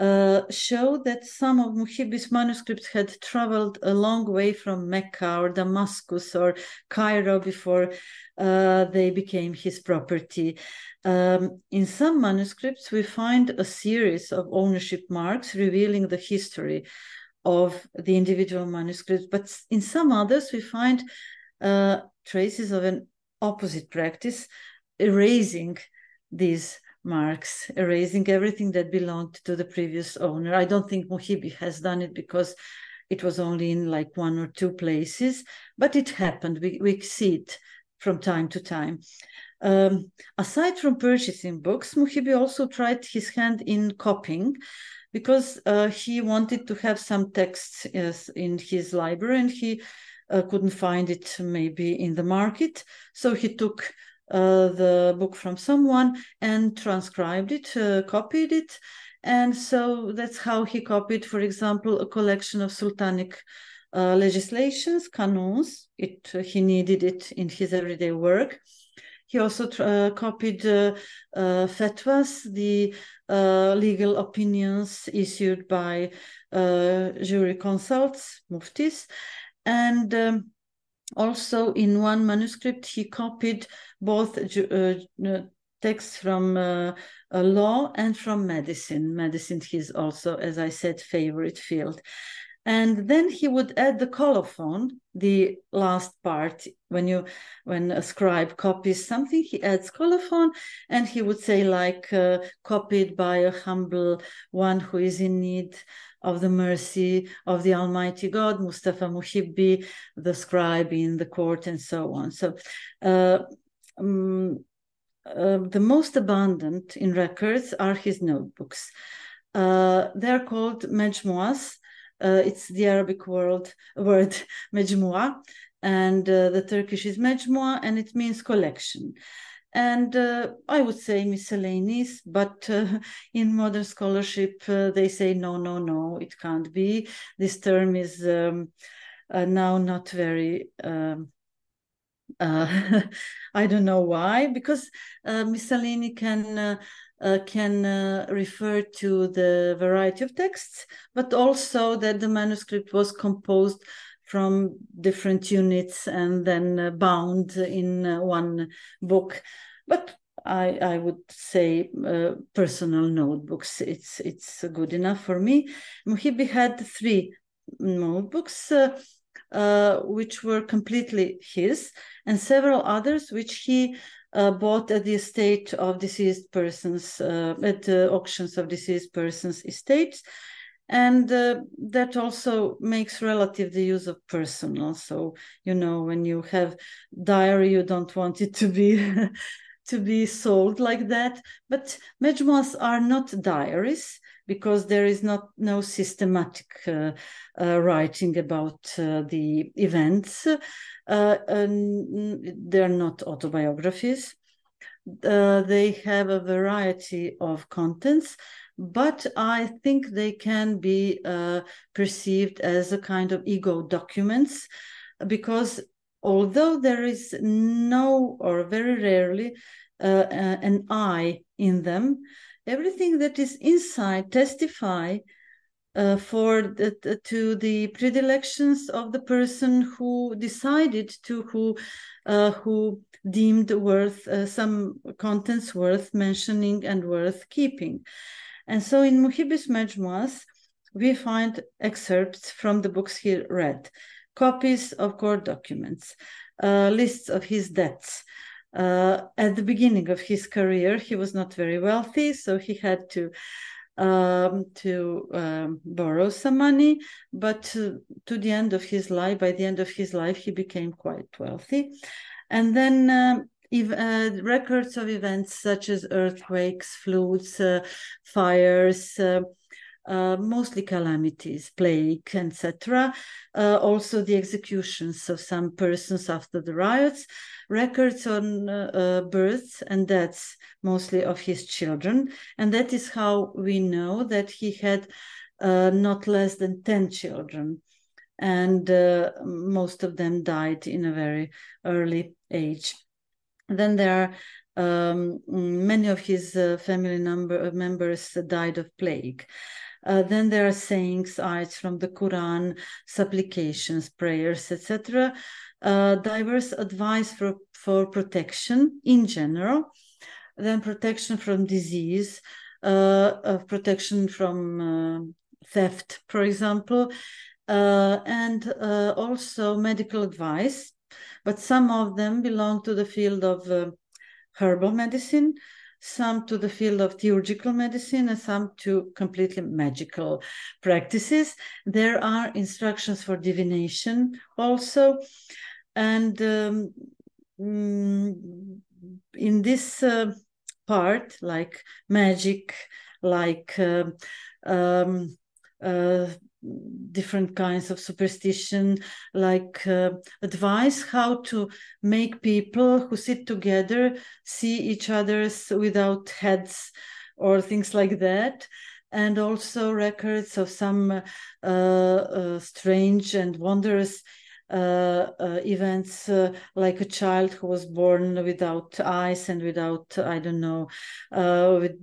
uh, show that some of Muhibbi's manuscripts had traveled a long way from Mecca or Damascus or Cairo before uh, they became his property. Um, in some manuscripts, we find a series of ownership marks revealing the history of the individual manuscripts, but in some others, we find uh, traces of an opposite practice, erasing these marks, erasing everything that belonged to the previous owner. I don't think Muhibbi has done it because it was only in like one or two places, but it happened. We, we see it from time to time. Um, aside from purchasing books, Muhibbi also tried his hand in copying because uh, he wanted to have some texts in his library and he uh, couldn't find it maybe in the market. So he took the book from someone and transcribed it, uh, copied it. And so that's how he copied, for example, a collection of sultanic uh, legislations, canons. It he needed it in his everyday work. He also uh, copied uh, uh, fatwas, the legal opinions issued by jurisconsults, muftis, and um, also in one manuscript he copied both uh, uh, texts from uh, law and from medicine. Medicine is also as i said favorite field. And then he would add the colophon the last part when you when a scribe copies something he adds colophon and he would say like uh, copied by a humble one who is in need of the mercy of the Almighty God, Mustafa Muhibbi, the scribe in the court, and so on. So, uh, um, uh, the most abundant in records are his notebooks. Uh, they're called majmuas. Uh, it's the Arabic word (laughs) word majmua, and uh, the Turkish is majmua, and it means collection. And uh, I would say miscellaneous, but uh, (laughs) in modern scholarship, uh, they say no, no, no, it can't be. This term is um, uh, now not very. Um, uh, (laughs) I don't know why, because uh, miscellany can can refer to the variety of texts, but also that the manuscript was composed from different units and then uh, bound in uh, one book. But I, I would say uh, personal notebooks. It's it's good enough for me. Muhibbi had three notebooks, uh, uh, which were completely his, and several others which he uh, bought at the estate of deceased persons, at auctions of deceased persons' estates and uh, that also makes relative the use of personal. So you know when you have diary you don't want it to be (laughs) to be sold like that. But mejmuas are not diaries because there is not no systematic uh, uh, writing about uh, the events. Uh, they're not autobiographies uh, they have a variety of contents but I think they can be uh, perceived as a kind of ego documents because although there is no or very rarely uh, an I in them, everything that is inside testify uh, for the, to the predilections of the person who decided to who uh, who deemed worth uh, some contents worth mentioning and worth keeping and so in Muhibbi's Majmuas, we find excerpts from the books he read, copies of court documents, uh, lists of his debts. Uh, at the beginning of his career, he was not very wealthy, so he had to um, to um, borrow some money. But to, to, the end of his life, by the end of his life, he became quite wealthy. And then um, uh, records of events such as earthquakes, floods, uh, fires, uh, uh mostly calamities, plague, etc. Uh, also, the executions of some persons after the riots, records on uh, births and deaths, mostly of his children. And that is how we know that he had not less than 10 children. And most of them died in a very early age. Then there are um, many of his uh, family number, uh, members died of plague. Uh, then there are sayings, ayats from the Quran, supplications, prayers, etc. Uh, diverse advice for, for protection in general. Then protection from disease, uh, protection from uh, theft, for example, and also medical advice but some of them belong to the field of uh, herbal medicine, some to the field of theurgical medicine, and some to completely magical practices. There are instructions for divination also. And um, mm, in this uh, part, like magic, like uh, um, uh, different kinds of superstition like uh, advice how to make people who sit together see each other's without heads or things like that. And also records of some uh, uh, strange and wondrous uh, uh, events uh, like a child who was born without eyes and without I don't know with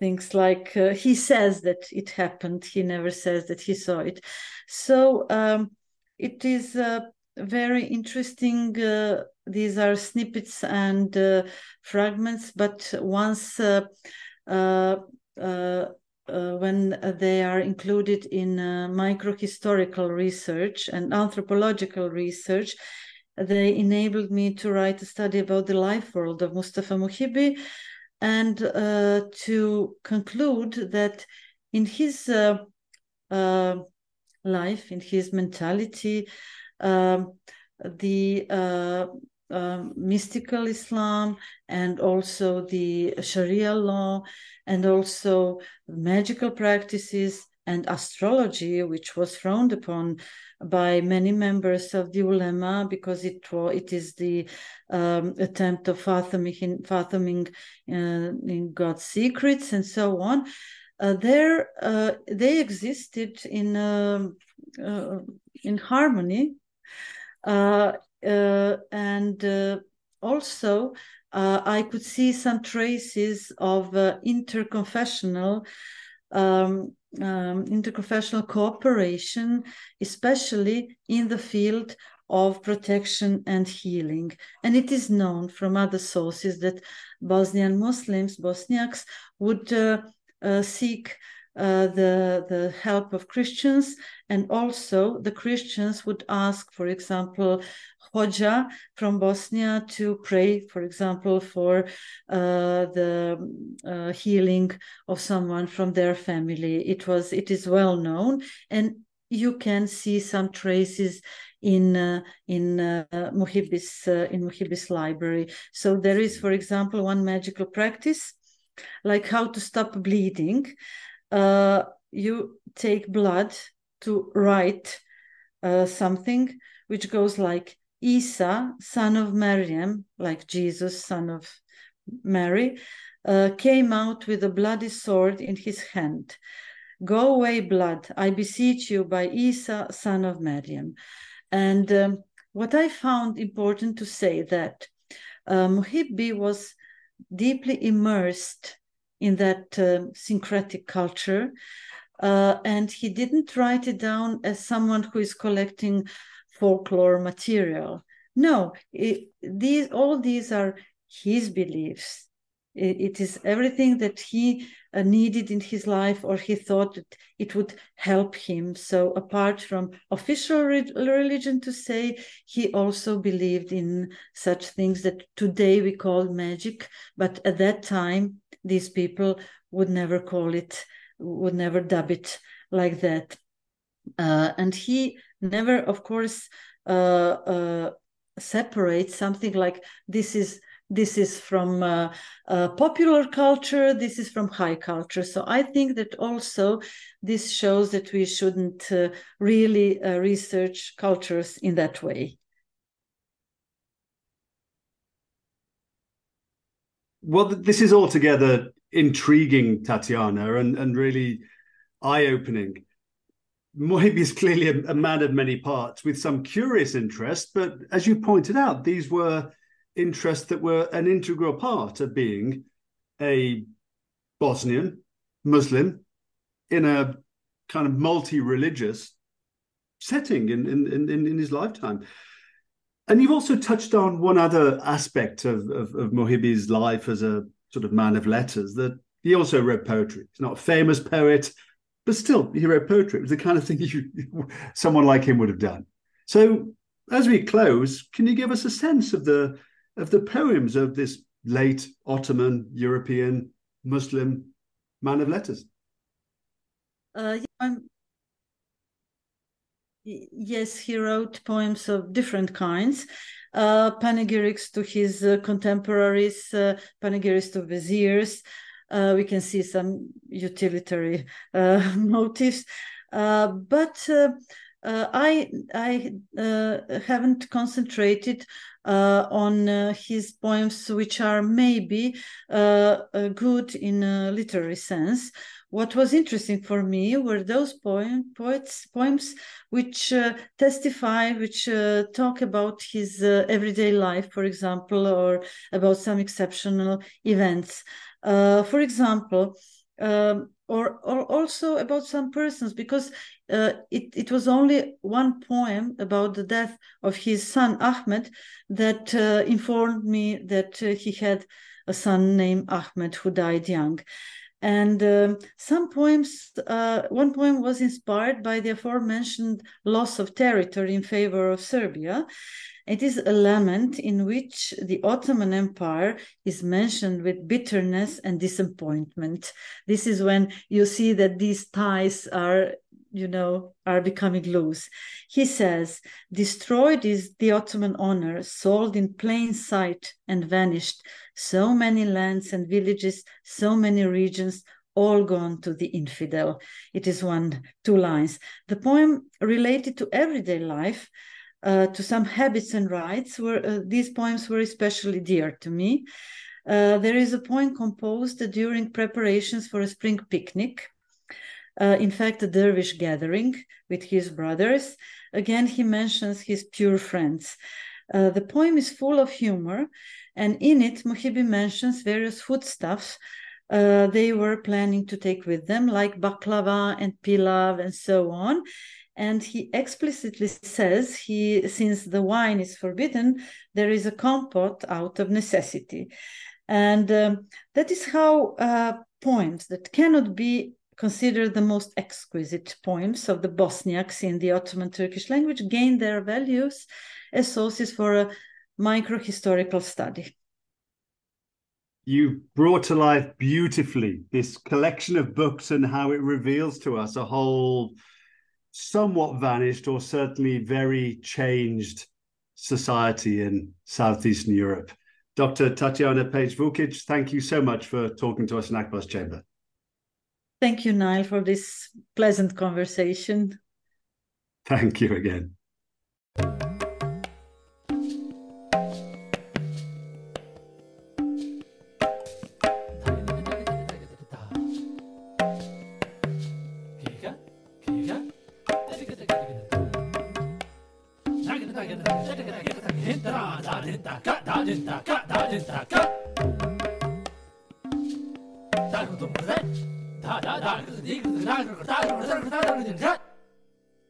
things like uh, he says that it happened he never says that he saw it. So um, it is uh, very interesting uh, these are snippets and uh, fragments but once uh, uh, when they are included in microhistorical research and anthropological research they enabled me to write a study about the life world of Mustafa Muhibbi and uh, to conclude that in his uh, uh, life, in his mentality, um, the uh, um, mystical Islam and also the Sharia law and also magical practices and astrology, which was frowned upon by many members of the ulema because it it is the um, attempt of fathoming fathoming uh, in God's secrets and so on. Uh, there, uh, they existed in um, uh, in harmony, uh, uh, and also I could see some traces of interconfessional um, um, interconfessional cooperation, especially in the field of protection and healing. And it is known from other sources that Bosnian Muslims, Bosniaks, would uh, uh, seek uh, the the help of Christians, and also the Christians would ask, for example, Hoja from Bosnia to pray, for example, for uh, the uh, healing of someone from their family. It was it is well known, and you can see some traces in uh, in uh, Muhibbi's uh, in Muhibbi's library. So there is, for example, one magical practice, like how to stop bleeding. Uh, you take blood to write uh, something which goes like Isa, son of Maryam, like Jesus, son of Mary, uh, came out with a bloody sword in his hand. Go away, blood, I beseech you, by Isa, son of Maryam. And um, what I found important to say that uh, Muhibbi was deeply immersed in that uh, syncretic culture. Uh, and he didn't write it down as someone who is collecting folklore material. No, it, these all these are his beliefs. it, it is everything that he uh, needed in his life, or he thought that it would help him. So, apart from official re- religion, to say he also believed in such things that today we call magic, but at that time these people would never call it, would never dub it like that. Uh, and he never, of course, uh, uh, separate something like this is this is from uh, uh, popular culture this is from high culture. So i think that also this shows that we shouldn't uh, really uh, research cultures in that way. Well this is altogether intriguing Tatjana and, and really eye-opening Muhibbi is clearly a, a, man of many parts with some curious interests, but as you pointed out, these were interests that were an integral part of being a Bosnian Muslim in a kind of multi-religious setting in, in, in, in his lifetime. And you've also touched on one other aspect of, of, of Muhibbi's life as a sort of man of letters, that he also wrote poetry. He's not a famous poet, but still, he wrote poetry. It was the kind of thing (laughs) you, someone like him would have done. So, as we close, can you give us a sense of the of the poems of this late Ottoman European Muslim man of letters? Uh, yeah, yes, he wrote poems of different kinds. Uh, panegyrics to his uh, contemporaries, uh, panegyrics to viziers, uh, we can see some utilitarian uh, (laughs) motives. Uh, but uh, uh, I I haven't concentrated on his poems, which are maybe good in a literary sense. What was interesting for me were those poem, poets poems which uh, testify, which uh, talk about his uh, everyday life, for example, or about some exceptional events. Uh, for example, um, or, or also about some persons, because uh, it, it was only one poem about the death of his son Ahmed that uh, informed me that uh, he had a son named Ahmed who died young. And um, some poems, uh, one poem was inspired by the aforementioned loss of territory in favor of Serbia. It is a lament in which the Ottoman Empire is mentioned with bitterness and disappointment. This is when you see that these ties are you know, are becoming loose. He says, destroyed is the Ottoman honor, sold in plain sight and vanished. So many lands and villages, so many regions, all gone to the infidel. It is one, two lines. The poem related to everyday life, uh, to some habits and rites, were uh, these poems were especially dear to me. Uh, there is a poem composed during preparations for a spring picnic. Uh, in fact, a dervish gathering with his brothers. Again, he mentions his pure friends. Uh, the poem is full of humor, and in it, Muhibbi mentions various foodstuffs uh, they were planning to take with them, like baklava and pilav and so on. And he explicitly says he, since the wine is forbidden, there is a compote out of necessity. And um, that is how uh, poems that cannot be considered the most exquisite poems of the Bosniaks in the Ottoman Turkish language gain their values as sources for a microhistorical study. You brought to life beautifully this collection of books and how it reveals to us a whole somewhat vanished or certainly very changed society in Southeastern Europe. Dr. Tatjana Paić Vukić, thank you so much for talking to us in Akbar's Chamber. Thank you, Nile, for this pleasant conversation. Thank you again.